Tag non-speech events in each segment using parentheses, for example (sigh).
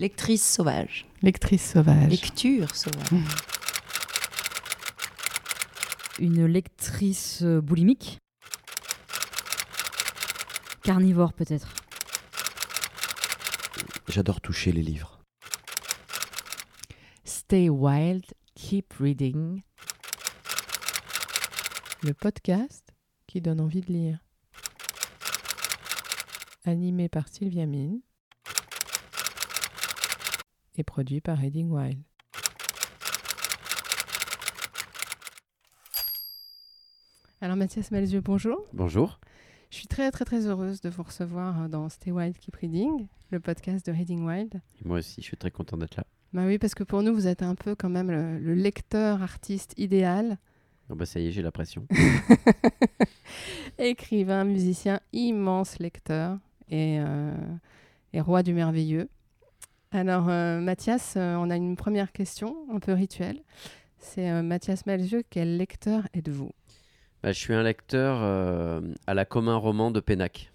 Lectrice sauvage. Lectrice sauvage. Lecture sauvage. Une lectrice euh, boulimique. Carnivore peut-être. J'adore toucher les livres. Stay wild, keep reading. Le podcast qui donne envie de lire. Animé par Sylvia Mine et produit par Reading Wild. Alors Mathias Malzieu, bonjour. Bonjour. Je suis très très très heureuse de vous recevoir dans Stay Wild Keep Reading, le podcast de Reading Wild. Et moi aussi, je suis très content d'être là. Bah oui, parce que pour nous, vous êtes un peu quand même le, le lecteur artiste idéal. Oh bah ça y est, j'ai la pression. (laughs) Écrivain, musicien, immense lecteur et, euh, et roi du merveilleux. Alors euh, Mathias, euh, on a une première question un peu rituelle. C'est euh, Mathias Malzieu, quel lecteur êtes-vous? Bah, je suis un lecteur à la commun roman de Pénac.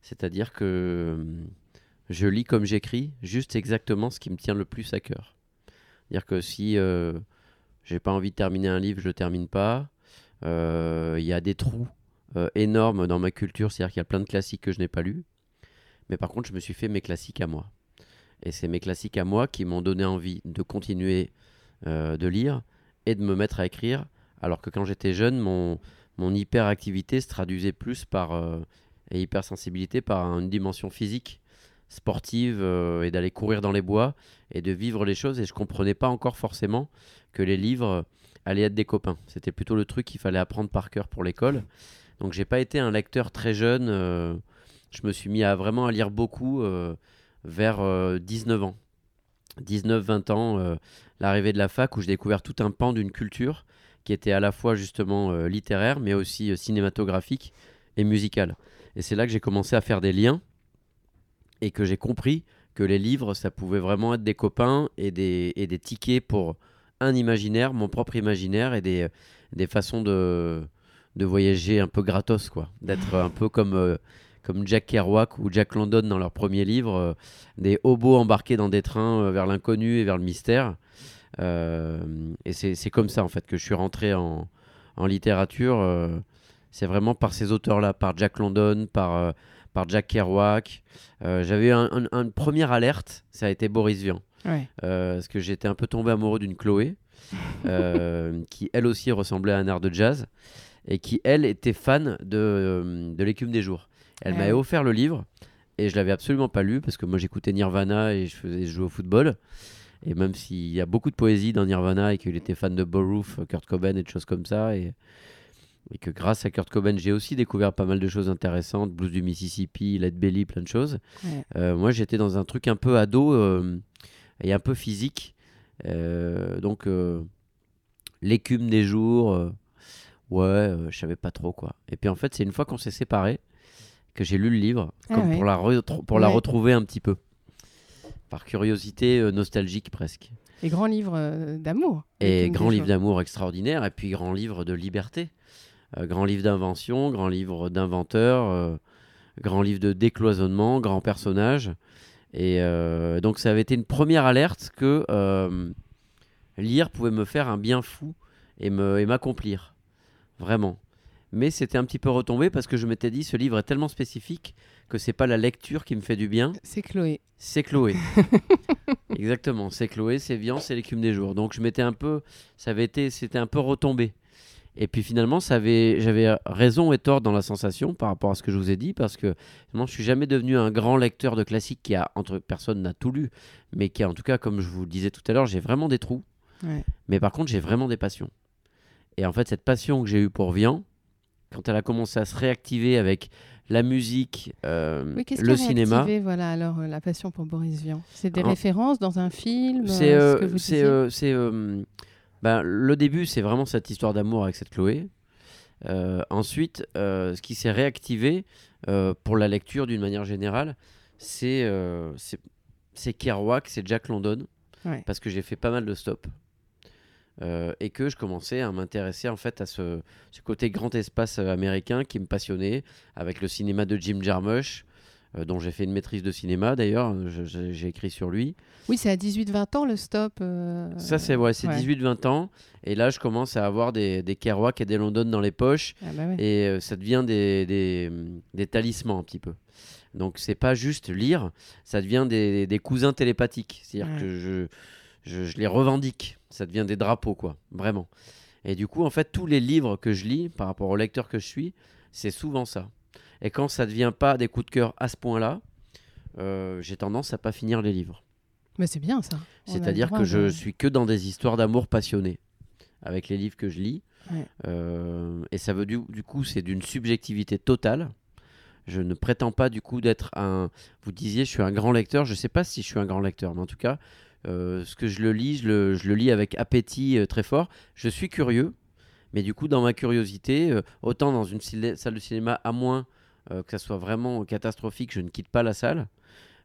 C'est-à-dire que je lis comme j'écris, juste exactement ce qui me tient le plus à cœur. C'est-à-dire que si j'ai pas envie de terminer un livre, je le termine pas. Il y a des trous énormes dans ma culture, c'est-à-dire qu'il y a plein de classiques que je n'ai pas lus. Mais par contre, je me suis fait mes classiques à moi. Et c'est mes classiques à moi qui m'ont donné envie de continuer euh, de lire et de me mettre à écrire. Alors que quand j'étais jeune, mon, hyperactivité se traduisait plus par euh, hypersensibilité par une dimension physique, sportive euh, et d'aller courir dans les bois et de vivre les choses. Et je comprenais pas encore forcément que les livres allaient être des copains. C'était plutôt le truc qu'il fallait apprendre par cœur pour l'école. Donc j'ai pas été un lecteur très jeune. je me suis mis à vraiment à lire beaucoup vers euh, 19 ans. 19-20 ans, euh, l'arrivée de la fac où j'ai découvert tout un pan d'une culture qui était à la fois justement euh, littéraire mais aussi euh, cinématographique et musicale. Et c'est là que j'ai commencé à faire des liens et que j'ai compris que les livres, ça pouvait vraiment être des copains et des, et des tickets pour un imaginaire, mon propre imaginaire et des, des façons de, de voyager un peu gratos, quoi. D'être un peu comme, euh, comme Jack Kerouac ou Jack London dans leur premier livre, euh, des hobos embarqués dans des trains euh, vers l'inconnu et vers le mystère. Euh, et c'est comme ça, en fait, que je suis rentré en, en littérature. c'est vraiment par ces auteurs-là, par Jack London, par, par Jack Kerouac. Euh, J'avais eu un, un- une première alerte, ça a été Boris Vian. Ouais. Euh, parce que j'étais un peu tombé amoureux d'une Chloé, (laughs) euh, qui elle aussi ressemblait à un air de jazz, et qui elle était fan de, de l'écume des jours. Elle Ah m'avait offert le livre, et je l'avais absolument pas lu, parce que moi j'écoutais Nirvana et je faisais je jouais au football. Et même s'il y a beaucoup de poésie dans Nirvana et qu'il était fan de Boroof, Kurt Cobain et de choses comme ça, et, et que grâce à Kurt Cobain, j'ai aussi découvert pas mal de choses intéressantes, Blues du Mississippi, Led Belly, plein de choses. Ouais. Euh, moi, j'étais dans un truc un peu ado euh, et un peu physique. Euh, donc, l'écume des jours, ouais, je savais pas trop quoi. Et puis en fait, c'est une fois qu'on s'est séparés que j'ai lu le livre, Ah comme ouais. pour, la, retrouver un petit peu. Par curiosité euh, nostalgique presque. Et grand livre euh, d'amour. Et grand livre d'amour extraordinaire, et puis grand livre de liberté. Euh, grand livre d'invention, grand livre d'inventeur, euh, grand livre de décloisonnement, grand personnage. Et donc ça avait été une première alerte que lire pouvait me faire un bien fou et m'accomplir. Vraiment. Mais c'était un petit peu retombé parce que je m'étais dit ce livre est tellement spécifique que c'est pas la lecture qui me fait du bien, C'est Chloé. c'est Chloé. (laughs) Exactement, c'est Chloé, c'est Vian, c'est l'écume des jours. Donc je m'étais un peu, ça avait été, c'était un peu retombé. Et puis finalement, ça avait, j'avais raison et tort dans la sensation par rapport à ce que je vous ai dit, parce que finalement, je suis jamais devenu un grand lecteur de classiques qui a, entre personne n'a tout lu, mais qui a, en tout cas, comme je vous le disais tout à l'heure, j'ai vraiment des trous. Ouais. Mais par contre, j'ai vraiment des passions. Et en fait, cette passion que j'ai eue pour Vian, quand elle a commencé à se réactiver avec la musique, euh, Oui, le cinéma, voilà, alors, euh, la passion pour Boris Vian? C'est des En- références dans un film C'est euh, ce euh, ben, le début, c'est vraiment cette histoire d'amour avec cette Chloé. Ensuite, ce qui s'est réactivé pour la lecture d'une manière générale, c'est c'est c'est Kerouac, c'est Jack London, Ouais. parce que j'ai fait pas mal de stops. Euh, et que je commençais à m'intéresser en fait à ce, ce côté grand espace euh, américain qui me passionnait avec le cinéma de Jim Jarmusch, euh, dont j'ai fait une maîtrise de cinéma d'ailleurs. J'ai écrit sur lui. Oui, c'est à 18-20 ans le stop. euh, Ça, c'est ouais, c'est ouais. 18-20 ans. Et là, je commence à avoir des, des Kerouac et des London dans les poches. Ah bah ouais. Et ça devient des, des, des talismans un petit peu. Donc, c'est pas juste lire, ça devient des, cousins télépathiques. C'est-à-dire que je, je, je les revendique. Ça devient des drapeaux, quoi. Vraiment. Et du coup, en fait, tous les livres que je lis, par rapport au lecteur que je suis, c'est souvent ça. Et quand ça devient pas des coups de cœur à ce point-là, euh, j'ai tendance à pas finir les livres. Mais c'est bien ça. C'est-à-dire que je de- suis que dans des histoires d'amour passionnées avec les livres que je lis. Ouais. Euh, et ça veut du, du coup, c'est d'une subjectivité totale. Je ne prétends pas du coup d'être un. Vous disiez, je suis un grand lecteur. Je ne sais pas si je suis un grand lecteur, mais en tout cas, ce que je le lis, je le, lis avec appétit euh, très fort. Je suis curieux, mais du coup, dans ma curiosité, euh, autant dans une salle de cinéma, à moins euh, que ça soit vraiment catastrophique, je ne quitte pas la salle.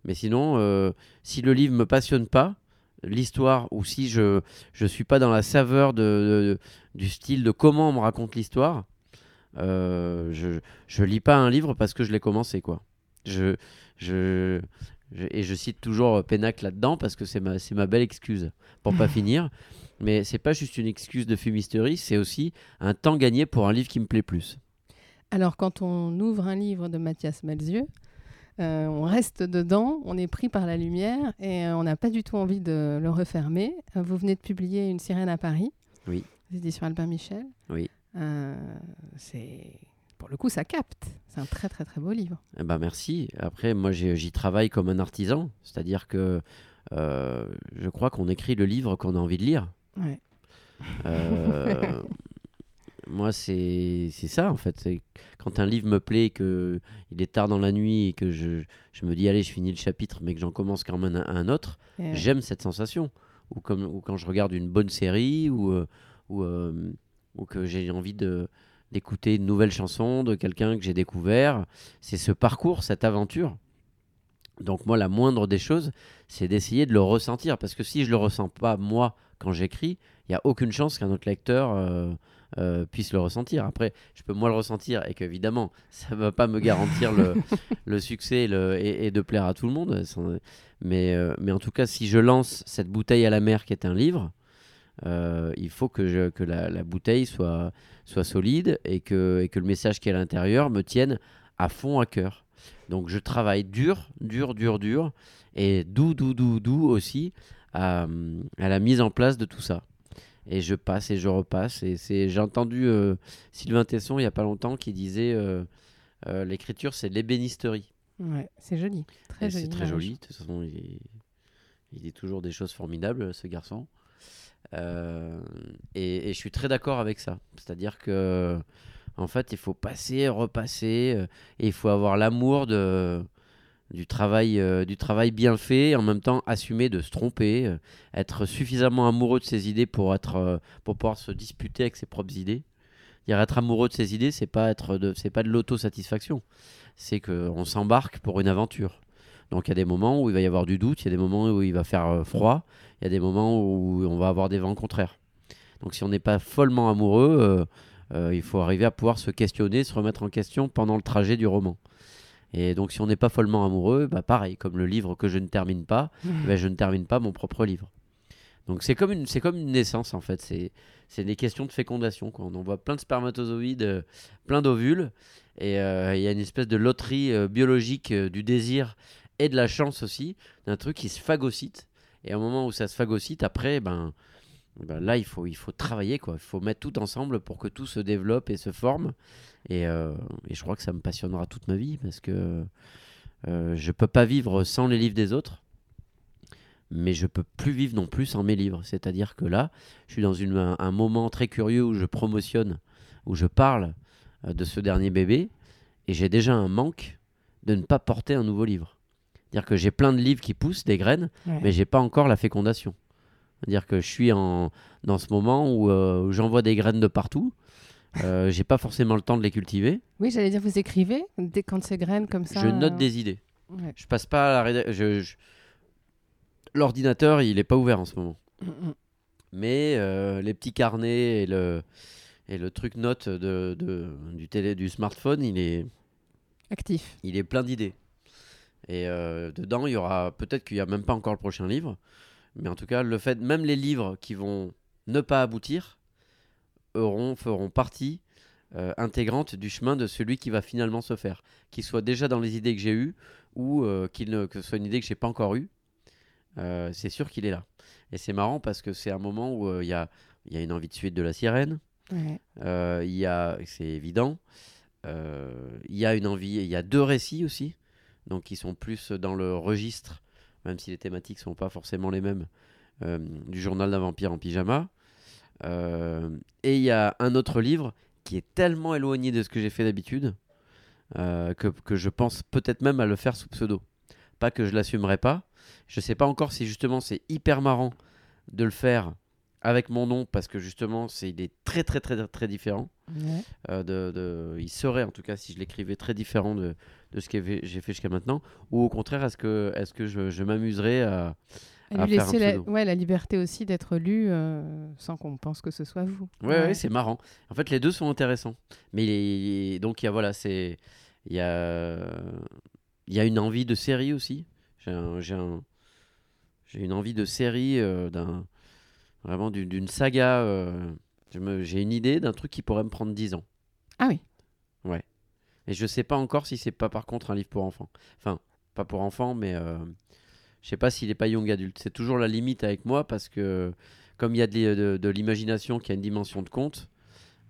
Mais sinon, euh, si le livre me passionne pas, l'histoire, ou si je je suis pas dans la saveur de, du style de comment on me raconte l'histoire, euh, je je lis pas un livre parce que je l'ai commencé quoi. Je, je- et je cite toujours euh, Pénac là-dedans parce que c'est ma belle excuse pour pas (laughs) finir. Mais c'est pas juste une excuse de fumisterie, c'est aussi un temps gagné pour un livre qui me plaît plus. Alors, quand on ouvre un livre de Mathias Malzieu, euh, on reste dedans, on est pris par la lumière et euh, on n'a pas du tout envie de le refermer. Vous venez de publier Une sirène à Paris. Oui. éditions Albin Michel. Oui. Euh, c'est pour le coup, ça capte. C'est un très très très beau livre. Eh ben merci. Après, moi, j'y travaille comme un artisan, c'est-à-dire que euh, je crois qu'on écrit le livre qu'on a envie de lire. Ouais. Euh, (laughs) moi, c'est ça en fait. C'est quand un livre me plaît, que il est tard dans la nuit et que je, je me dis allez, je finis le chapitre, mais que j'en commence quand même un, un autre. Euh, J'aime cette sensation. Ou comme ou quand je regarde une bonne série ou ou, euh, ou que j'ai envie de d'écouter une nouvelle chanson de quelqu'un que j'ai découvert. C'est ce parcours, cette aventure. Donc moi, la moindre des choses, c'est d'essayer de le ressentir. Parce que si je le ressens pas moi quand j'écris, il n'y a aucune chance qu'un autre lecteur euh, euh, puisse le ressentir. Après, je peux moi le ressentir et qu'évidemment, (laughs) ça ne va pas me garantir le, (laughs) le succès et, le- et- et de plaire à tout le monde. Mais, euh, mais en tout cas, si je lance cette bouteille à la mer qui est un livre, euh, il faut que, je- que la, la bouteille soit, soit solide et que, et que le message qui est à l'intérieur me tienne à fond à cœur. Donc je travaille dur, dur, dur, dur, et doux, doux, doux, doux aussi à, à la mise en place de tout ça. Et je passe et je repasse. Et c'est, j'ai entendu euh, Sylvain Tesson il n'y a pas longtemps qui disait euh, l'écriture c'est l'ébénisterie. ouais, c'est joli. Très Et joli. c'est très joli. De toute façon, il, il dit toujours des choses formidables, ce garçon. Euh, et, je suis très d'accord avec ça. C'est-à-dire que, en fait, il faut passer, repasser, euh, et il faut avoir l'amour de du travail, euh, du travail bien fait, et en même temps assumer de se tromper, être suffisamment amoureux de ses idées pour être, pour pouvoir se disputer avec ses propres idées. Dire être amoureux de ses idées, c'est pas être de, c'est pas de l'autosatisfaction. C'est que on s'embarque pour une aventure. Donc il y a des moments où il va y avoir du doute, il y a des moments où il va faire froid, y a des moments où on va avoir des vents contraires. Donc si on n'est pas follement amoureux, euh, euh, il faut arriver à pouvoir se questionner, se remettre en question pendant le trajet du roman. Et donc si on n'est pas follement amoureux, bah pareil, comme le livre que je ne termine pas, (laughs) ben, je ne termine pas mon propre livre. Donc c'est comme une, c'est comme une naissance en fait. C'est, c'est des questions de fécondation. Quoi. On envoie plein de spermatozoïdes, euh, plein d'ovules, et euh, il y a une espèce de loterie euh, biologique du désir et de la chance aussi, d'un truc qui se phagocyte. Et un moment où ça se phagocyte, après, ben, ben là, il faut, il faut travailler, quoi. Il faut mettre tout ensemble pour que tout se développe et se forme. Et, euh, et je crois que ça me passionnera toute ma vie parce que euh, je peux pas vivre sans les livres des autres mais je peux plus vivre non plus sans mes livres. C'est-à-dire que là, je suis dans un moment très curieux où je promotionne, où je parle euh, de ce dernier bébé, et j'ai déjà un manque de ne pas porter un nouveau livre. C'est-à-dire que j'ai plein de livres qui poussent, des graines, Ouais. mais j'ai pas encore la fécondation. C'est-à-dire que je suis en, dans ce moment où, euh, où j'envoie des graines de partout. Euh, (laughs) j'ai pas forcément le temps de les cultiver. Oui, j'allais dire, vous écrivez dès quand ces graines comme ça. je note euh, des idées. ouais. Je passe pas à la rédac- je- je- L'ordinateur, il est pas ouvert en ce moment. Mm. Mais euh, les petits carnets et le, et le truc note de, de- du, télé, du smartphone, il est, Actif. il est plein d'idées. Et euh, dedans, il y aura peut-être qu'il n'y a même pas encore le prochain livre. Mais en tout cas, le fait, même les livres qui vont ne pas aboutir auront, feront partie euh, intégrante du chemin de celui qui va finalement se faire. Qu'il soit déjà dans les idées que j'ai eues ou euh, qu'il ne, que ce soit une idée que j'ai pas encore eue. c'est sûr qu'il est là. Et c'est marrant parce que c'est un moment où il y, a, y a une envie de suite de la sirène. Ouais. Y a, c'est évident. Il y a une envie. Il y a deux récits aussi, donc qui sont plus dans le registre, même si les thématiques sont pas forcément les mêmes, euh, du journal d'un vampire en pyjama. Euh, et il y a un autre livre qui est tellement éloigné de ce que j'ai fait d'habitude euh, que, je pense peut-être même à le faire sous pseudo. Pas que je l'assumerai pas. Je sais pas encore si justement c'est hyper marrant de le faire avec mon nom parce que justement c'est il est très très très très différent. Ouais. Euh, de, de- il serait en tout cas si je l'écrivais très différent de, de ce que j'ai fait jusqu'à maintenant ou au contraire est-ce que, est que je, je m'amuserais à, À À lui faire un laisser la, ouais, la liberté aussi d'être lu euh, sans qu'on pense que ce soit vous. Ouais, ouais, c'est marrant. En fait, les deux sont intéressants. Mais il- donc, il y a, voilà, c'est. Il y a, il y a une envie de série aussi. J'ai un- j'ai un- j'ai une envie de série, euh, d'un, vraiment d'une saga. euh, J'ai une idée d'un truc qui pourrait me prendre 10 ans. Ah oui. Et je sais pas encore si c'est pas par contre un livre pour enfants. Enfin, pas pour enfants, mais euh, je sais pas s'il est pas young adulte. C'est toujours la limite avec moi parce que comme il y a de, l'i- de- de l'imagination qui a une dimension de conte,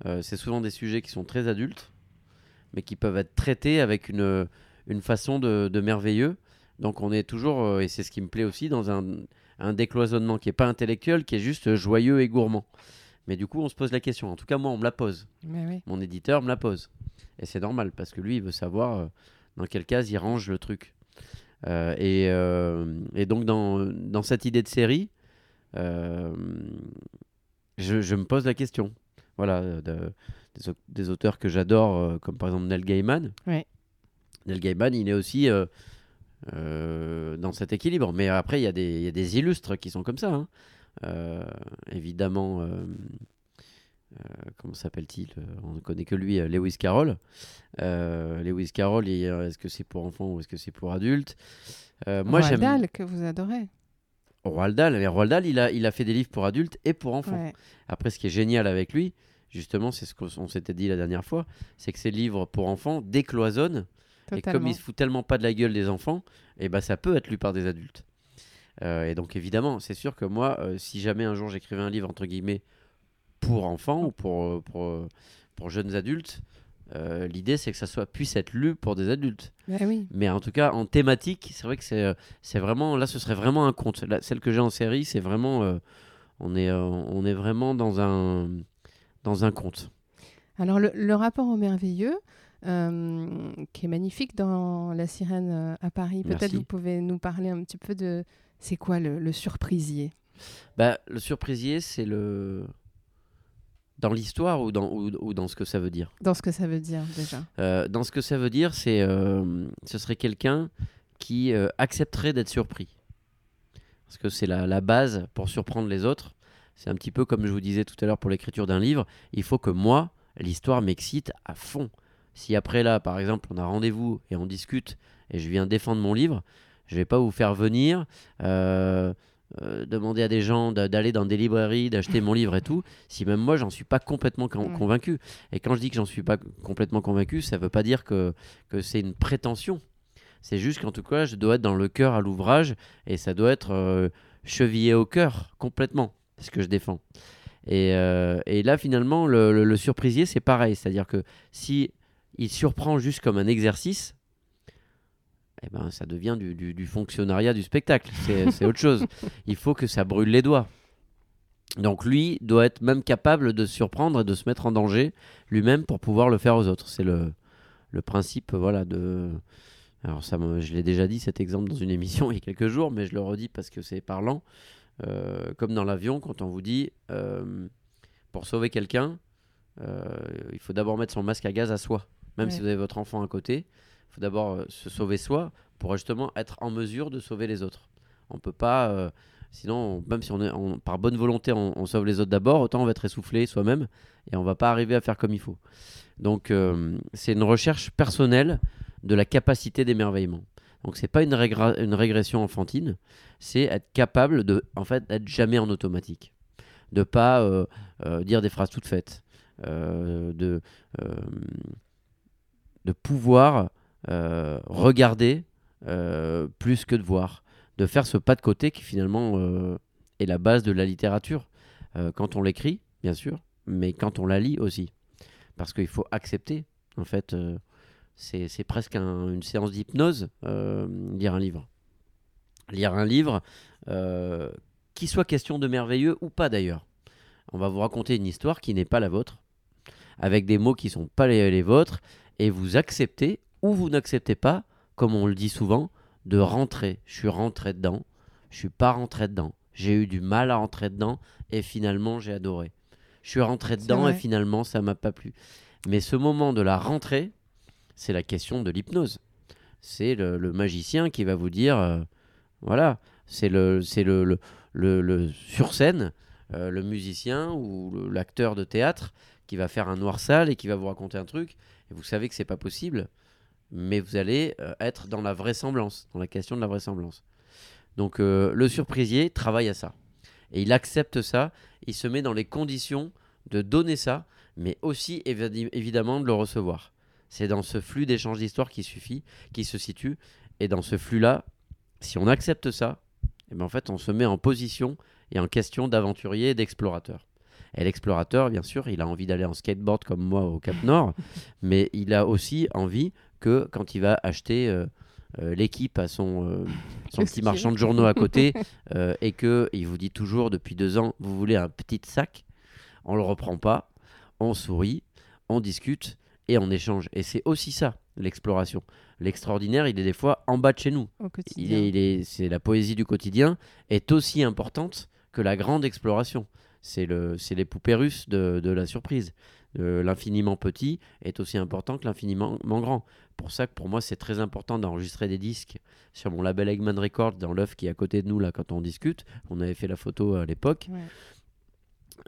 euh, c'est souvent des sujets qui sont très adultes, mais qui peuvent être traités avec une, une façon de, de merveilleux. Donc on est toujours, euh, et c'est ce qui me plaît aussi, dans un, un décloisonnement qui est pas intellectuel, qui est juste joyeux et gourmand. Mais du coup, on se pose la question. En tout cas, moi, on me la pose Mais oui. mon éditeur me la pose. Et c'est normal parce que lui, il veut savoir euh, dans quelle case il range le truc. Euh, et, euh, et donc, dans, dans cette idée de série, euh, je, je me pose la question. Voilà, de- des, au- des auteurs que j'adore, comme par exemple Neil Gaiman. Ouais. Neil Gaiman, il est aussi dans cet équilibre. Mais après, il y, a des- il y a des illustres qui sont comme ça. hein. Euh, évidemment. euh, euh, comment s'appelle-t-il Euh, On ne connaît que lui, euh, Lewis Carroll. Euh, Lewis Carroll, euh, est-ce que c'est pour enfants ou est-ce que c'est pour adultes? Euh, Moi, Roald Dahl, que vous adorez. Roald Dahl. Mais Roald Dahl, il a, il a fait des livres pour adultes et pour enfants. Ouais. Après, ce qui est génial avec lui, justement, c'est ce qu'on s'était dit la dernière fois, c'est que ces livres pour enfants décloisonnent. Et comme il se fout tellement pas de la gueule des enfants, et ben ça peut être lu par des adultes. Euh, et donc évidemment, c'est sûr que moi, euh, si jamais un jour j'écrivais un livre entre guillemets pour enfants ou pour, euh, pour, pour jeunes adultes, euh, l'idée c'est que ça soit, puisse être lu pour des adultes. Bah oui. Mais en tout cas, en thématique, c'est vrai que c'est, c'est vraiment, là ce serait vraiment un conte. Là, celle que j'ai en série, c'est vraiment, on, est, on est vraiment dans un, dans un conte. Alors, le, le rapport au merveilleux, euh, qui est magnifique dans La Sirène euh, à Paris, peut-être vous pouvez nous parler un petit peu de. C'est quoi le, le surprisier? Bah, le surprisier, c'est le. Dans l'histoire ou dans, ou, ou dans ce que ça veut dire? Dans ce que ça veut dire déjà. Euh, Dans ce que ça veut dire, c'est. euh, ce serait quelqu'un qui accepterait d'être surpris. Parce que c'est la, la base pour surprendre les autres. C'est un petit peu comme je vous disais tout à l'heure pour l'écriture d'un livre. Il faut que moi, l'histoire m'excite à fond. Si après là, par exemple, on a rendez-vous et on discute et je viens défendre mon livre, je vais pas vous faire venir. euh, euh, demander à des gens d'a- d'aller dans des librairies, d'acheter mon livre et tout, si même moi j'en suis pas complètement convaincu. Et quand je dis que j'en suis pas complètement convaincu, ça veut pas dire que, que c'est une prétention. C'est juste qu'en tout cas, je dois être dans le cœur à l'ouvrage et ça doit être euh, chevillé au cœur complètement, ce que je défends. Et, euh, et là, finalement, le, le- le surprisier, c'est pareil. C'est-à-dire que si il surprend juste comme un exercice, eh ben, ça devient du, du- du fonctionnariat du spectacle. C'est (laughs) autre chose. Il faut que ça brûle les doigts. Donc lui doit être même capable de surprendre et de se mettre en danger lui-même pour pouvoir le faire aux autres. C'est le, le principe voilà, de... Alors ça, je l'ai déjà dit cet exemple dans une émission (laughs) il y a quelques jours, mais je le redis parce que c'est parlant. Euh, comme dans l'avion, quand on vous dit, euh, pour sauver quelqu'un, euh, il faut d'abord mettre son masque à gaz à soi. Même si vous avez votre enfant à côté, il faut d'abord euh, se sauver soi pour justement être en mesure de sauver les autres. On peut pas, euh, sinon, on- même si on est on- par bonne volonté, on, on sauve les autres d'abord, autant on va être essoufflé soi-même et on va pas arriver à faire comme il faut. Donc, euh, c'est une recherche personnelle de la capacité d'émerveillement. Donc c'est pas une, régression enfantine, c'est être capable de, en fait, d'être jamais en automatique, de pas euh, dire des phrases toutes faites, de de pouvoir euh, regarder euh, plus que de voir, de faire ce pas de côté qui finalement euh, est la base de la littérature quand on l'écrit, bien sûr, mais quand on la lit aussi, parce qu'il faut accepter, en fait, c'est presque un- une séance d'hypnose, lire un livre. Lire un livre, qu'il soit question de merveilleux ou pas d'ailleurs. On va vous raconter une histoire qui n'est pas la vôtre, avec des mots qui sont pas les vôtres, et vous acceptez ou vous n'acceptez pas, comme on le dit souvent, de rentrer. Je suis rentré dedans, je suis pas rentré dedans. J'ai eu du mal à rentrer dedans et finalement j'ai adoré. Je suis rentré dedans et finalement ça m'a pas plu. Mais ce moment de la rentrée, c'est la question de l'hypnose. C'est le, le magicien qui va vous dire, euh, voilà, c'est le, c'est le, le, le- le- sur scène, euh, le musicien ou l'acteur de théâtre qui va faire un noir sale et qui va vous raconter un truc. Et vous savez que c'est pas possible, mais vous allez euh, être dans la vraisemblance, dans la question de la vraisemblance. Donc euh, le surprisier travaille à ça. Et il accepte ça, il se met dans les conditions de donner ça, mais aussi évi- évidemment de le recevoir. C'est dans ce flux d'échange d'histoire qui suffit, qui se situe. Et dans ce flux-là, si on accepte ça, eh ben en fait, on se met en position et en question d'aventurier et d'explorateur. Et l'explorateur, bien sûr, il a envie d'aller en skateboard comme moi au Cap Nord, (laughs) mais il a aussi envie que quand il va acheter euh, euh, l'équipe à son, euh, son petit marchand de journaux à côté (laughs) et que il vous dit toujours depuis deux ans, vous voulez un petit sac, on le reprend pas, on sourit, on discute et on échange. Et c'est aussi ça, l'exploration. L'extraordinaire, il est des fois en bas de chez nous. au Il quotidien. est, il est- c'est la poésie du quotidien est aussi importante que la grande exploration. C'est le, c'est les poupées russes de, de la surprise. Euh, l'infiniment petit est aussi important que l'infiniment grand. Pour ça que pour moi c'est très important d'enregistrer des disques sur mon label Eggman Records dans l'œuf qui est à côté de nous là quand on discute. On avait fait la photo à l'époque Ouais.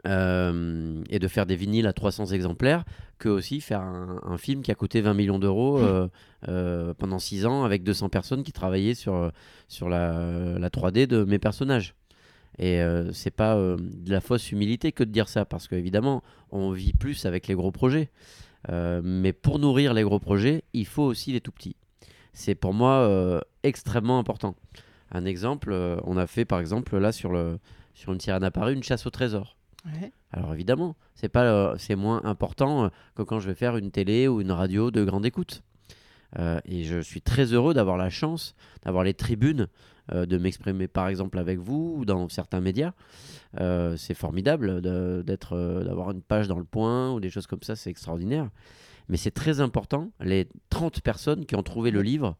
euh, et de faire des vinyles à 300 exemplaires que aussi faire un, un film qui a coûté 20 millions d'euros euh, euh, pendant 6 ans avec 200 personnes qui travaillaient sur, sur la, la 3D de mes personnages. Et euh, c'est pas euh, de la fausse humilité que de dire ça parce qu'évidemment on vit plus avec les gros projets. Euh, mais pour nourrir les gros projets, il faut aussi les tout petits. C'est pour moi euh, extrêmement important. Un exemple, on a fait par exemple là sur, le, sur une sirène à Paris une chasse au trésor. Ouais. Alors évidemment, c'est pas, c'est moins important que quand je vais faire une télé ou une radio de grande écoute. Euh, et je suis très heureux d'avoir la chance d'avoir les tribunes, euh, de m'exprimer par exemple avec vous ou dans certains médias. Euh, c'est formidable euh, d'avoir une page dans le point ou des choses comme ça, c'est extraordinaire. Mais c'est très important, les 30 personnes qui ont trouvé le livre,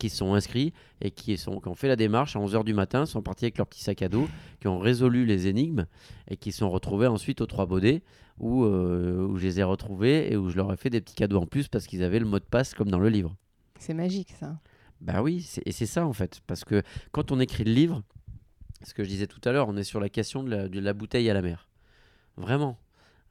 qui sont inscrits et qui, sont, qui ont fait la démarche à 11h du matin, sont partis avec leur petit sac à dos, qui ont résolu les énigmes et qui sont retrouvés ensuite aux Trois Baudets où, où je les ai retrouvés et où je leur ai fait des petits cadeaux en plus parce qu'ils avaient le mot de passe comme dans le livre. C'est magique ça. Bah oui, et c'est ça en fait. Parce que quand on écrit le livre, ce que je disais tout à l'heure, on est sur la question de la, de la bouteille à la mer. Vraiment.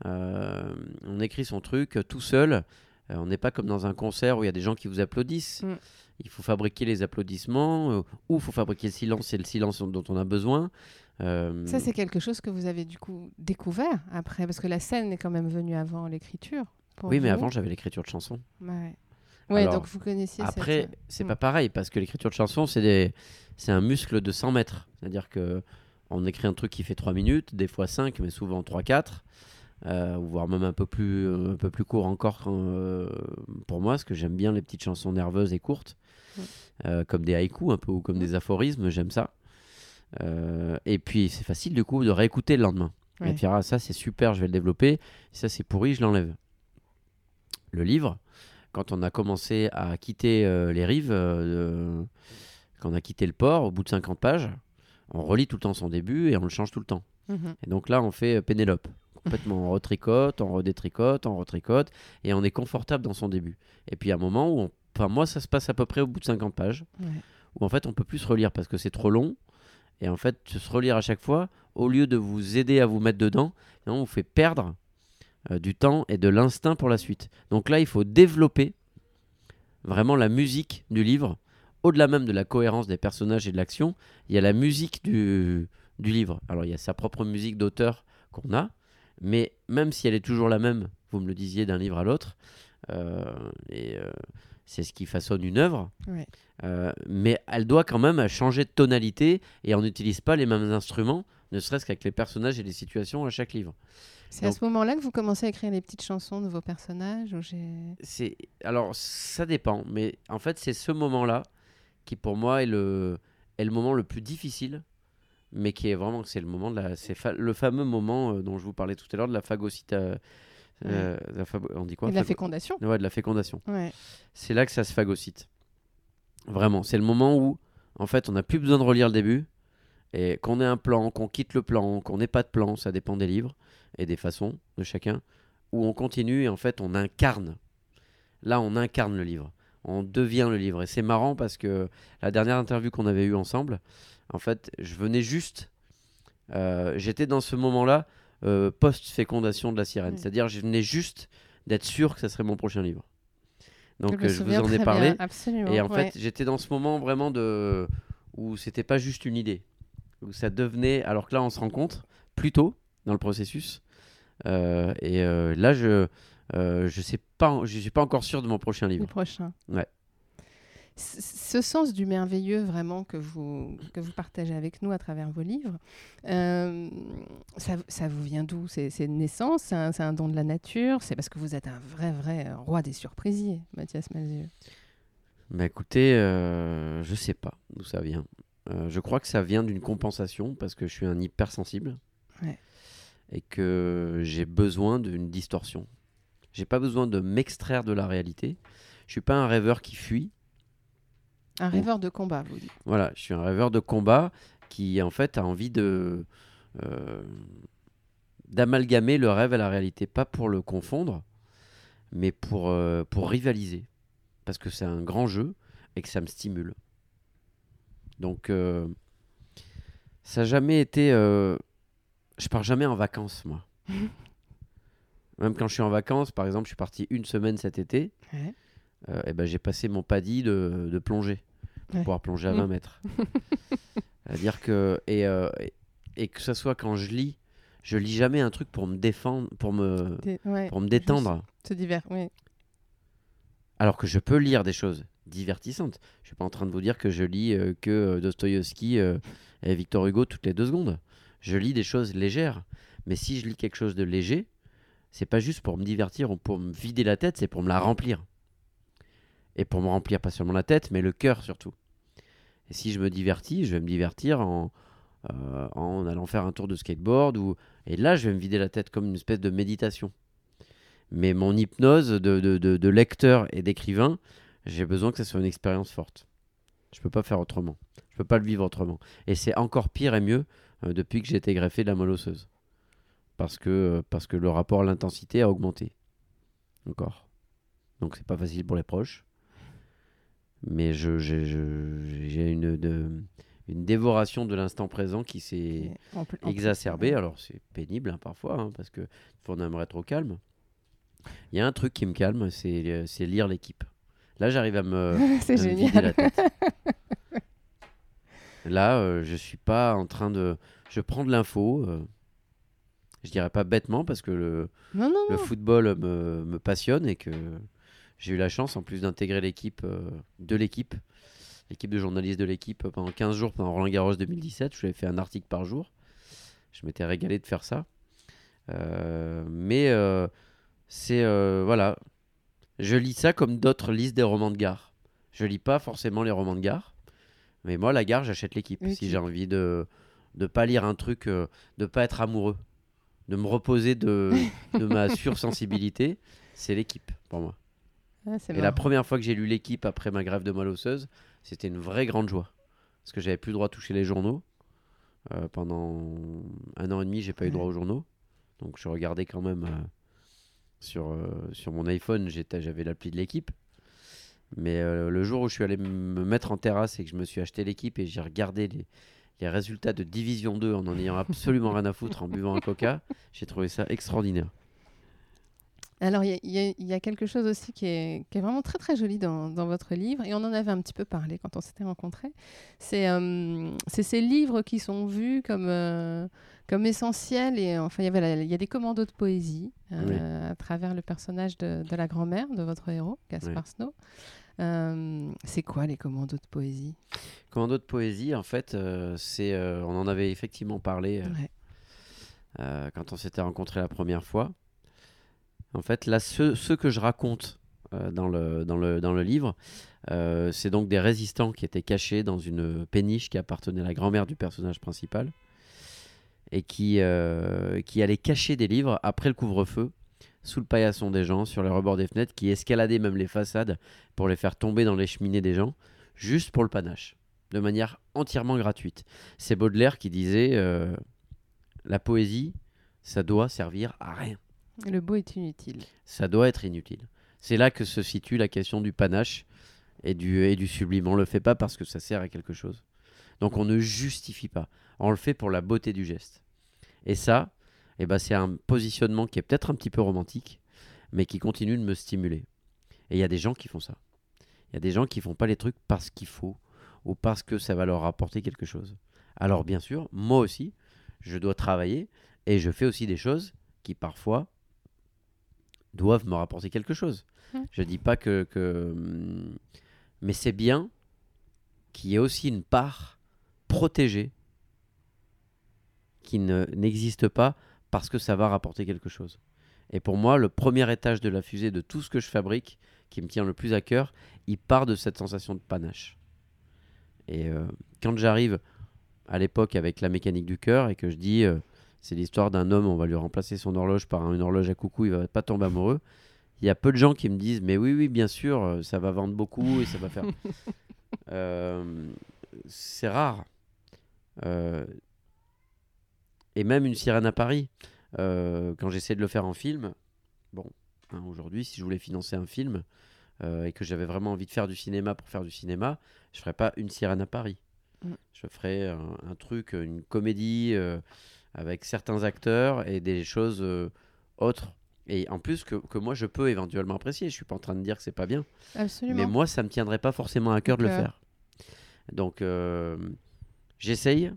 Euh, on écrit son truc euh, tout seul. Euh, on n'est pas comme dans un concert où il y a des gens qui vous applaudissent. Mm. Il faut fabriquer les applaudissements euh, ou il faut fabriquer le silence. C'est le silence dont on a besoin. Ça, c'est quelque chose que vous avez du coup découvert après, parce que la scène est quand même venue avant l'écriture. oui, mais avant, j'avais l'écriture de chansons. Ouais. Ouais, Alors, donc vous connaissiez Après, cette... c'est Mm. pas pareil parce que l'écriture de chansons, c'est des... c'est un muscle de 100 mètres. C'est-à-dire que on écrit un truc qui fait 3 minutes, des fois 5, mais souvent 3-4, euh, voire même un peu plus, euh, un peu plus court encore euh, pour moi, parce que j'aime bien les petites chansons nerveuses et courtes, Mm. euh, comme des haïkus un peu, ou comme Mm. des aphorismes, j'aime ça. Euh, et puis c'est facile du coup de réécouter le lendemain. Et Ouais. de dire, ah, ça c'est super, je vais le développer, ça c'est pourri, je l'enlève. Le livre, quand on a commencé à quitter euh, les rives, euh, quand on a quitté le port, au bout de 50 pages, on relit tout le temps son début et on le change tout le temps. Mhm. Et donc là, on fait euh, Pénélope. Complètement, on retricote, on redétricote, on retricote, et on est confortable dans son début. Et puis à un moment où, on- enfin moi, ça se passe à peu près au bout de 50 pages, Ouais. où en fait, on peut plus se relire parce que c'est trop long. Et en fait, se relire à chaque fois, au lieu de vous aider à vous mettre dedans, on vous fait perdre euh, du temps et de l'instinct pour la suite. Donc là, il faut développer vraiment la musique du livre au-delà même de la cohérence des personnages et de l'action, il y a la musique du, du livre. Alors il y a sa propre musique d'auteur qu'on a, mais même si elle est toujours la même, vous me le disiez d'un livre à l'autre, euh, et euh, c'est ce qui façonne une œuvre, Ouais. mais elle doit quand même changer de tonalité et on n'utilise pas les mêmes instruments, ne serait-ce qu'avec les personnages et les situations à chaque livre. C'est à ce moment-là que vous commencez à écrire les petites chansons de vos personnages ou. C'est alors ça dépend, mais en fait c'est ce moment-là qui pour moi est le est le moment le plus difficile, mais qui est vraiment c'est le moment de la c'est fa- le fameux moment euh, dont je vous parlais tout à l'heure de la phagocyte. euh, euh, la on dit quoi de la fécondation. Ouais, de la fécondation. Ouais. C'est là que ça se phagocyte. Vraiment, c'est le moment où en fait on n'a plus besoin de relire le début et qu'on ait un plan, qu'on quitte le plan, qu'on n'ait pas de plan, ça dépend des livres et des façons de chacun, où on continue et en fait on incarne. Là, on incarne le livre, on devient le livre et c'est marrant parce que la dernière interview qu'on avait eue ensemble, en fait, je venais juste, euh, j'étais dans ce moment-là euh, post-fécondation de la sirène, c'est-à-dire je venais juste d'être sûr que ça serait mon prochain livre. Donc me euh, je vous en ai parlé. bien. Et en ouais. fait, j'étais dans ce moment vraiment de où c'était pas juste une idée, où ça devenait. Alors que là, on se rencontre plus tôt dans le processus. Euh, et euh, là, je euh, je sais pas, je suis pas encore sûr de mon prochain le livre. prochain. Ouais. C- Ce sens du merveilleux, vraiment, que vous, que vous partagez avec nous à travers vos livres, euh, ça, ça vous vient d'où C'est de naissance C'est un, don de la nature? C'est parce que vous êtes un vrai, vrai roi des surprisiers, Mathias Malzieu? Mais écoutez, je sais pas d'où ça vient. Euh, je crois que ça vient d'une compensation parce que je suis un hypersensible Ouais. et que j'ai besoin d'une distorsion. J'ai pas besoin de m'extraire de la réalité. Je suis pas un rêveur qui fuit. Un rêveur de combat, vous dites. Voilà, je suis un rêveur de combat qui en fait a envie de euh, d'amalgamer le rêve à la réalité, pas pour le confondre, mais pour euh, pour rivaliser, parce que c'est un grand jeu et que ça me stimule. Donc euh, ça n'a jamais été, euh, je pars jamais en vacances moi. (laughs) Même quand je suis en vacances, par exemple, je suis parti une semaine cet été. Ouais. euh, eh ben, j'ai passé mon paddy de, de plongée pour Ouais. pouvoir plonger à Mm. 20 mètres. C'est-à-dire que et, euh, et, et que ce soit quand je lis, je lis jamais un truc pour me défendre, pour me ouais, pour me détendre. Se divers, oui. Alors que je peux lire des choses divertissantes. Je suis pas en train de vous dire que je lis euh, que euh, Dostoïevski euh, et Victor Hugo toutes les deux secondes. Je lis des choses légères. Mais si je lis quelque chose de léger, c'est pas juste pour me divertir ou pour me vider la tête, c'est pour me la remplir. Et pour me remplir pas seulement la tête, mais le cœur surtout. Et si je me divertis, je vais me divertir en, en allant faire un tour de skateboard. Ou... Et là, je vais me vider la tête comme une espèce de méditation. Mais mon hypnose de lecteur et d'écrivain, j'ai besoin que ça soit une expérience forte. Je peux pas faire autrement. Je peux pas le vivre autrement. Et c'est encore pire et mieux euh, depuis que j'ai été greffé de la moelle osseuse. Parce que, euh, parce que le rapport à l'intensité a augmenté. Encore. Donc c'est pas facile pour les proches. Mais je, j'ai, une, de- une dévoration de l'instant présent qui s'est Et en pl- en plus, exacerbé. ouais. Alors c'est pénible hein, parfois, hein, parce que on aimerait être au calme. Il y a un truc qui me calme, c'est euh, c'est lire l'équipe. Là, j'arrive à me, C'est (laughs) à me vider génial. la tête. (laughs) Là, euh, je suis pas en train de. Je prends de l'info. euh, je dirais pas bêtement parce que le, Non, non, le non. football me, me passionne et que j'ai eu la chance en plus d'intégrer l'équipe euh, de l'équipe, l'équipe de journalistes de l'équipe pendant 15 jours pendant Roland Garros 2017. Je lui fait un article par jour. Je m'étais régalé de faire ça. Euh, mais euh, c'est. voilà. Je lis ça comme d'autres lisent des romans de gare. Je lis pas forcément les romans de gare. Mais moi, la gare, j'achète l'équipe. Si j'ai envie de ne pas lire un truc, euh, de pas être amoureux, de me reposer de, (laughs) de ma sursensibilité, c'est l'équipe pour moi. Ah, Et la première fois que j'ai lu l'équipe après ma grève de moelle osseuse, c'était une vraie grande joie. Parce que j'avais plus le droit de toucher les journaux. Euh, pendant un an et demi, j'ai pas eu droit aux journaux. Donc je regardais quand même euh, sur, euh, sur mon iPhone, j'avais l'appli de l'équipe. Mais euh, le jour où je suis allé me mettre en terrasse et que je me suis acheté l'équipe et j'ai regardé les, résultats de Division 2 en en ayant absolument rien à foutre en buvant un coca, (laughs) j'ai trouvé ça extraordinaire. Alors, il y a- y, y quelque chose aussi qui est, qui est vraiment très très joli dans, dans votre livre, et on en avait un petit peu parlé quand on s'était rencontrés. C'est euh, ces livres qui sont vus comme, euh, comme essentiels, et enfin, il y, a des commandos de poésie euh, à travers le personnage de, de la grand-mère de votre héros, Gaspard Snow. Euh, c'est quoi les commandos de poésie? Commando de poésie, en fait, euh, c'est, euh, on en avait effectivement parlé Ouais. quand on s'était rencontrés la première fois. En fait, là, ce, que je raconte euh, dans, le, livre, euh, c'est donc des résistants qui étaient cachés dans une péniche qui appartenait à la grand-mère du personnage principal et qui, euh, qui allaient cacher des livres après le couvre-feu sous le paillasson des gens, sur les rebords des fenêtres, qui escaladaient même les façades pour les faire tomber dans les cheminées des gens, juste pour le panache, de manière entièrement gratuite. C'est Baudelaire qui disait La poésie, ça doit servir à rien Le beau est inutile. ça doit être inutile. C'est là que se situe la question du panache et du, et du sublime. On le fait pas parce que ça sert à quelque chose. Donc on ne justifie pas. On le fait pour la beauté du geste. Et ça, eh ben, c'est un positionnement qui est peut-être un petit peu romantique, mais qui continue de me stimuler. Et il y a des gens qui font ça. Il y a des gens qui font pas les trucs parce qu'il faut ou parce que ça va leur apporter quelque chose. Alors bien sûr, moi aussi, je dois travailler et je fais aussi des choses qui parfois doivent me rapporter quelque chose. Je dis pas que, que hum, mais c'est bien qu'il y ait aussi une part protégée qui ne- n'existe pas parce que ça va rapporter quelque chose. Et pour moi, le premier étage de la fusée de tout ce que je fabrique, qui me tient le plus à cœur, il part de cette sensation de panache. Et euh, quand j'arrive à l'époque avec la mécanique du cœur et que je dis euh, c'est l'histoire d'un homme, on va lui remplacer son horloge par une horloge à coucou, il va pas tomber amoureux. Il y a peu de gens qui me disent mais oui oui bien sûr euh, ça va vendre beaucoup et ça va faire. (laughs) Euh, c'est rare. Euh, et même une sirène à Paris, euh, quand j'essaie de le faire en film, bon, hein, aujourd'hui si je voulais financer un film et que j'avais vraiment envie de faire du cinéma pour faire du cinéma, je ferais pas une sirène à Paris. Mm. Je ferais un, un truc, une comédie avec certains acteurs et des choses euh, autres. Et en plus que, que moi je peux éventuellement apprécier. Je suis pas en train de dire que c'est pas bien. Absolument. Mais moi, ça me tiendrait pas forcément à cœur de le faire. Donc, euh, j'essaye,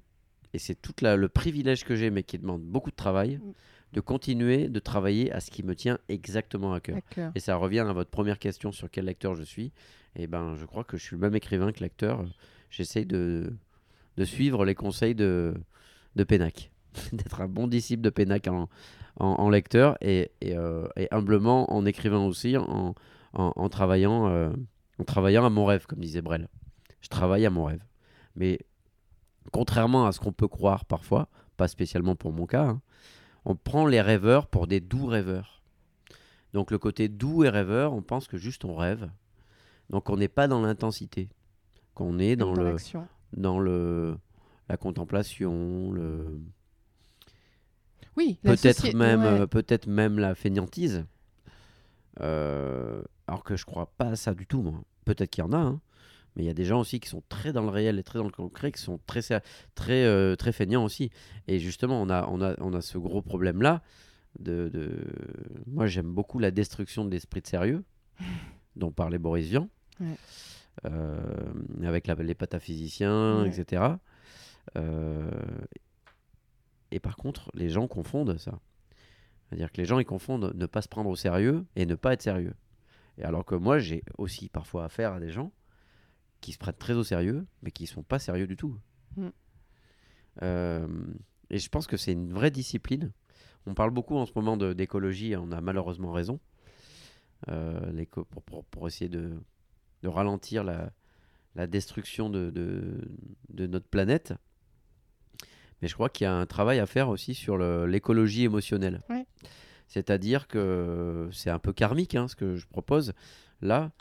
et c'est tout la- le privilège que j'ai, mais qui demande beaucoup de travail, Mm. de continuer de travailler à ce qui me tient exactement à cœur. À cœur. Et ça revient à votre première question sur quel lecteur je suis. Et ben, je crois que je suis le même écrivain que lecteur. J'essaye de, de suivre les conseils de, de Pénac, (laughs) d'être un bon disciple de Pénac en, en, en lecteur et, et, euh, et humblement en écrivain aussi, en, travaillant, euh, en travaillant à mon rêve, comme disait Brel. Je travaille à mon rêve. Mais contrairement à ce qu'on peut croire parfois, pas spécialement pour mon cas, hein, on prend les rêveurs pour des doux rêveurs. Donc le côté doux et rêveur, on pense que juste on rêve. Donc on n'est pas dans l'intensité. Qu'on est dans, Dans le, dans le, la contemplation, le, Oui, peut-être même, ouais. euh, peut-être même la fainéantise. Euh, alors que je crois pas à ça du tout, moi. Peut-être qu'il y en a, hein. mais il y a des gens aussi qui sont très dans le réel et très dans le concret, qui sont très, très, euh, très feignants aussi. Et justement, on a, on a, on a ce gros problème-là. De, de- Moi, j'aime beaucoup la destruction de l'esprit de sérieux, (laughs) dont parlait Boris Vian, Ouais. Euh, avec la- les pataphysiciens, Ouais. etc. Et par contre, les gens confondent ça. C'est-à-dire que les gens, ils confondent ne pas se prendre au sérieux et ne pas être sérieux. Et alors que moi, j'ai aussi parfois affaire à des gens qui se prennent très au sérieux, mais qui ne sont pas sérieux du tout. Mm. Euh, et je pense que c'est une vraie discipline. On parle beaucoup en ce moment d'écologie, on a malheureusement raison, euh, pour, pour- pour essayer de, de ralentir la, la destruction de, de- de notre planète. Mais je crois qu'il y a un travail à faire aussi sur l'écologie émotionnelle. Ouais. C'est-à-dire que c'est un peu karmique hein, ce que je propose là.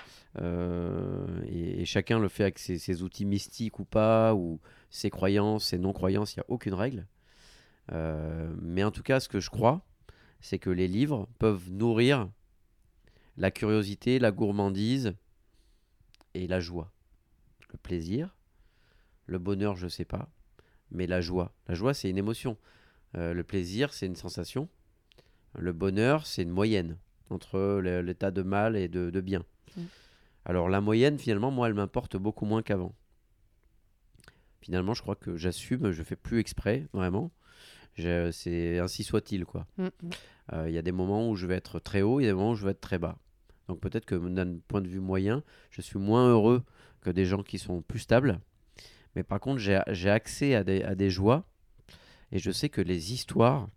euh, et, et chacun le fait avec ses, ses outils mystiques ou pas, ou ses croyances, ses non-croyances, il n'y a aucune règle. Euh, mais en tout cas, ce que je crois, c'est que les livres peuvent nourrir la curiosité, la gourmandise et la joie. Le plaisir, le bonheur, je sais pas, mais la joie. La joie, c'est une émotion. Euh, le plaisir, c'est une sensation. Le bonheur, c'est une moyenne. entre l'état de mal et de, de bien. Mm. Alors la moyenne, finalement, moi, elle m'importe beaucoup moins qu'avant. Finalement, je crois que j'assume, je fais plus exprès, vraiment. C'est ainsi soit-il, quoi. Mm. Euh, Il y a des moments où je vais être très haut, il y a des moments où je vais être très bas. Donc peut-être que d'un point de vue moyen, je suis moins heureux que des gens qui sont plus stables. Mais par contre, j'ai accès à des, à des joies et je sais que les histoires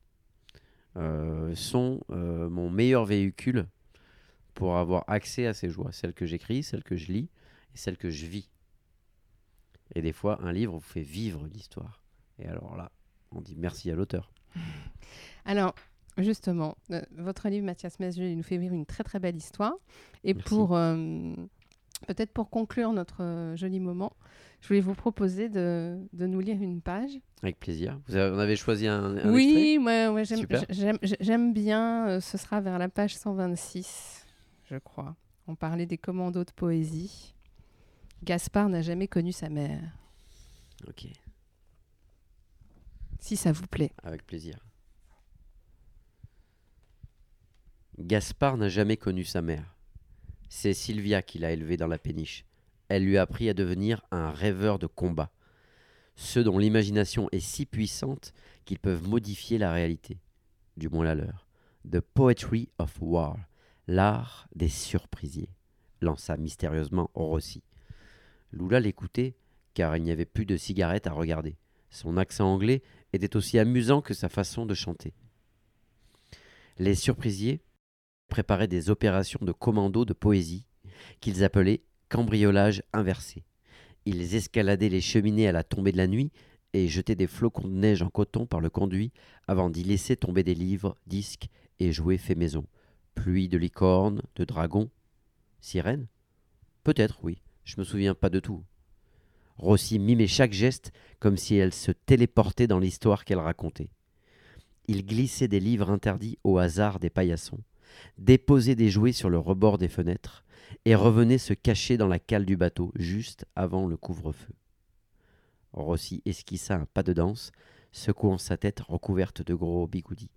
euh, sont euh, mon meilleur véhicule pour avoir accès à ces joies. Celles que j'écris, celles que je lis et celles que je vis. Et des fois, un livre vous fait vivre l'histoire. Et alors là, on dit merci à l'auteur. (laughs) Alors, justement, euh, votre livre, Mathias Mesjeu, il nous fait vivre une très très belle histoire. Et Merci. pour peut-être pour conclure notre euh, joli moment, je voulais vous proposer de, de nous lire une page. Avec plaisir. Vous avez, on avait choisi un, un oui, ouais, ouais, j'aime bien. euh, ce sera vers la page 126, je crois. On parlait des commandos de poésie. Gaspard n'a jamais connu sa mère. Ok, Si ça vous plaît. avec plaisir. Gaspard n'a jamais connu sa mère. C'est Sylvia qui l'a élevé dans la péniche. Elle lui a appris à devenir un rêveur de combat. Ceux dont l'imagination est si puissante qu'ils peuvent modifier la réalité, du moins la leur. The Poetry of War, l'art des surprisiers, lança mystérieusement Rossi. Lula l'écoutait car il n'y avait plus de cigarettes à regarder. Son accent anglais était aussi amusant que sa façon de chanter. Les surprisiers préparaient des opérations de commando de poésie qu'ils appelaient cambriolage inversé. Ils escaladaient les cheminées à la tombée de la nuit et jetaient des flocons de neige en coton par le conduit avant d'y laisser tomber des livres, disques et jouets faits maison. Pluie de licornes, de dragons, sirènes Peut-être, oui, je me souviens pas de tout. Rossi mimait chaque geste comme si elle se téléportait dans l'histoire qu'elle racontait. Il glissait des livres interdits au hasard des paillassons, déposait des jouets sur le rebord des fenêtres et revenait se cacher dans la cale du bateau juste avant le couvre-feu. Rossi esquissa un pas de danse, secouant sa tête recouverte de gros bigoudis.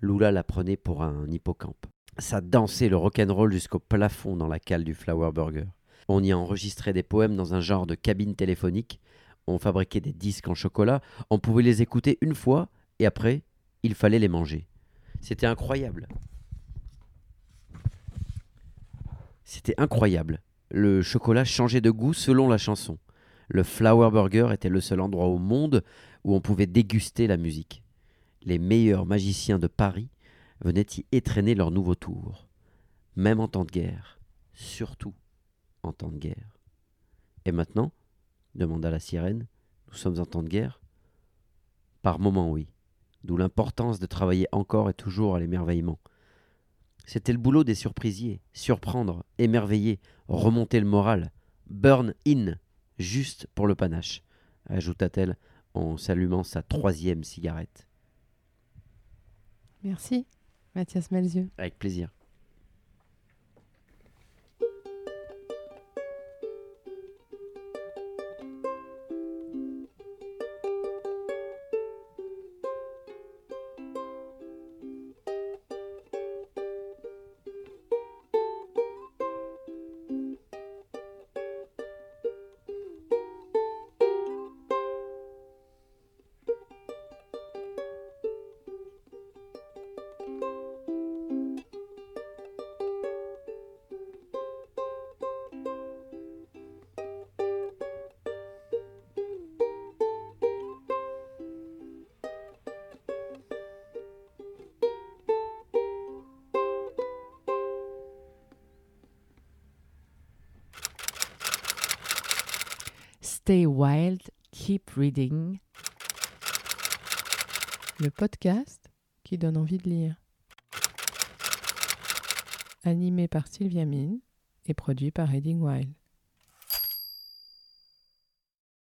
Lula la prenait pour un hippocampe. Ça dansait le rock'n'roll jusqu'au plafond dans la cale du Flower Burger. On y enregistrait des poèmes dans un genre de cabine téléphonique. On fabriquait des disques en chocolat. On pouvait les écouter une fois et après, il fallait les manger. C'était incroyable. C'était incroyable. Le chocolat changeait de goût selon la chanson. Le Flower Burger était le seul endroit au monde où on pouvait déguster la musique. Les meilleurs magiciens de Paris venaient y étrenner leur nouveau tour. Même en temps de guerre. Surtout en temps de guerre. Et maintenant demanda la sirène. Nous sommes en temps de guerre? Par moments, oui. D'où l'importance de travailler encore et toujours à l'émerveillement. C'était le boulot des surprisiers. Surprendre, émerveiller, remonter le moral. Burn in, juste pour le panache, ajouta-t-elle en s'allumant sa troisième cigarette. Merci, Mathias Malzieu. Avec plaisir. Stay wild, keep reading. Le podcast qui donne envie de lire. Animé par Sylvia Mine et produit par Reading Wild.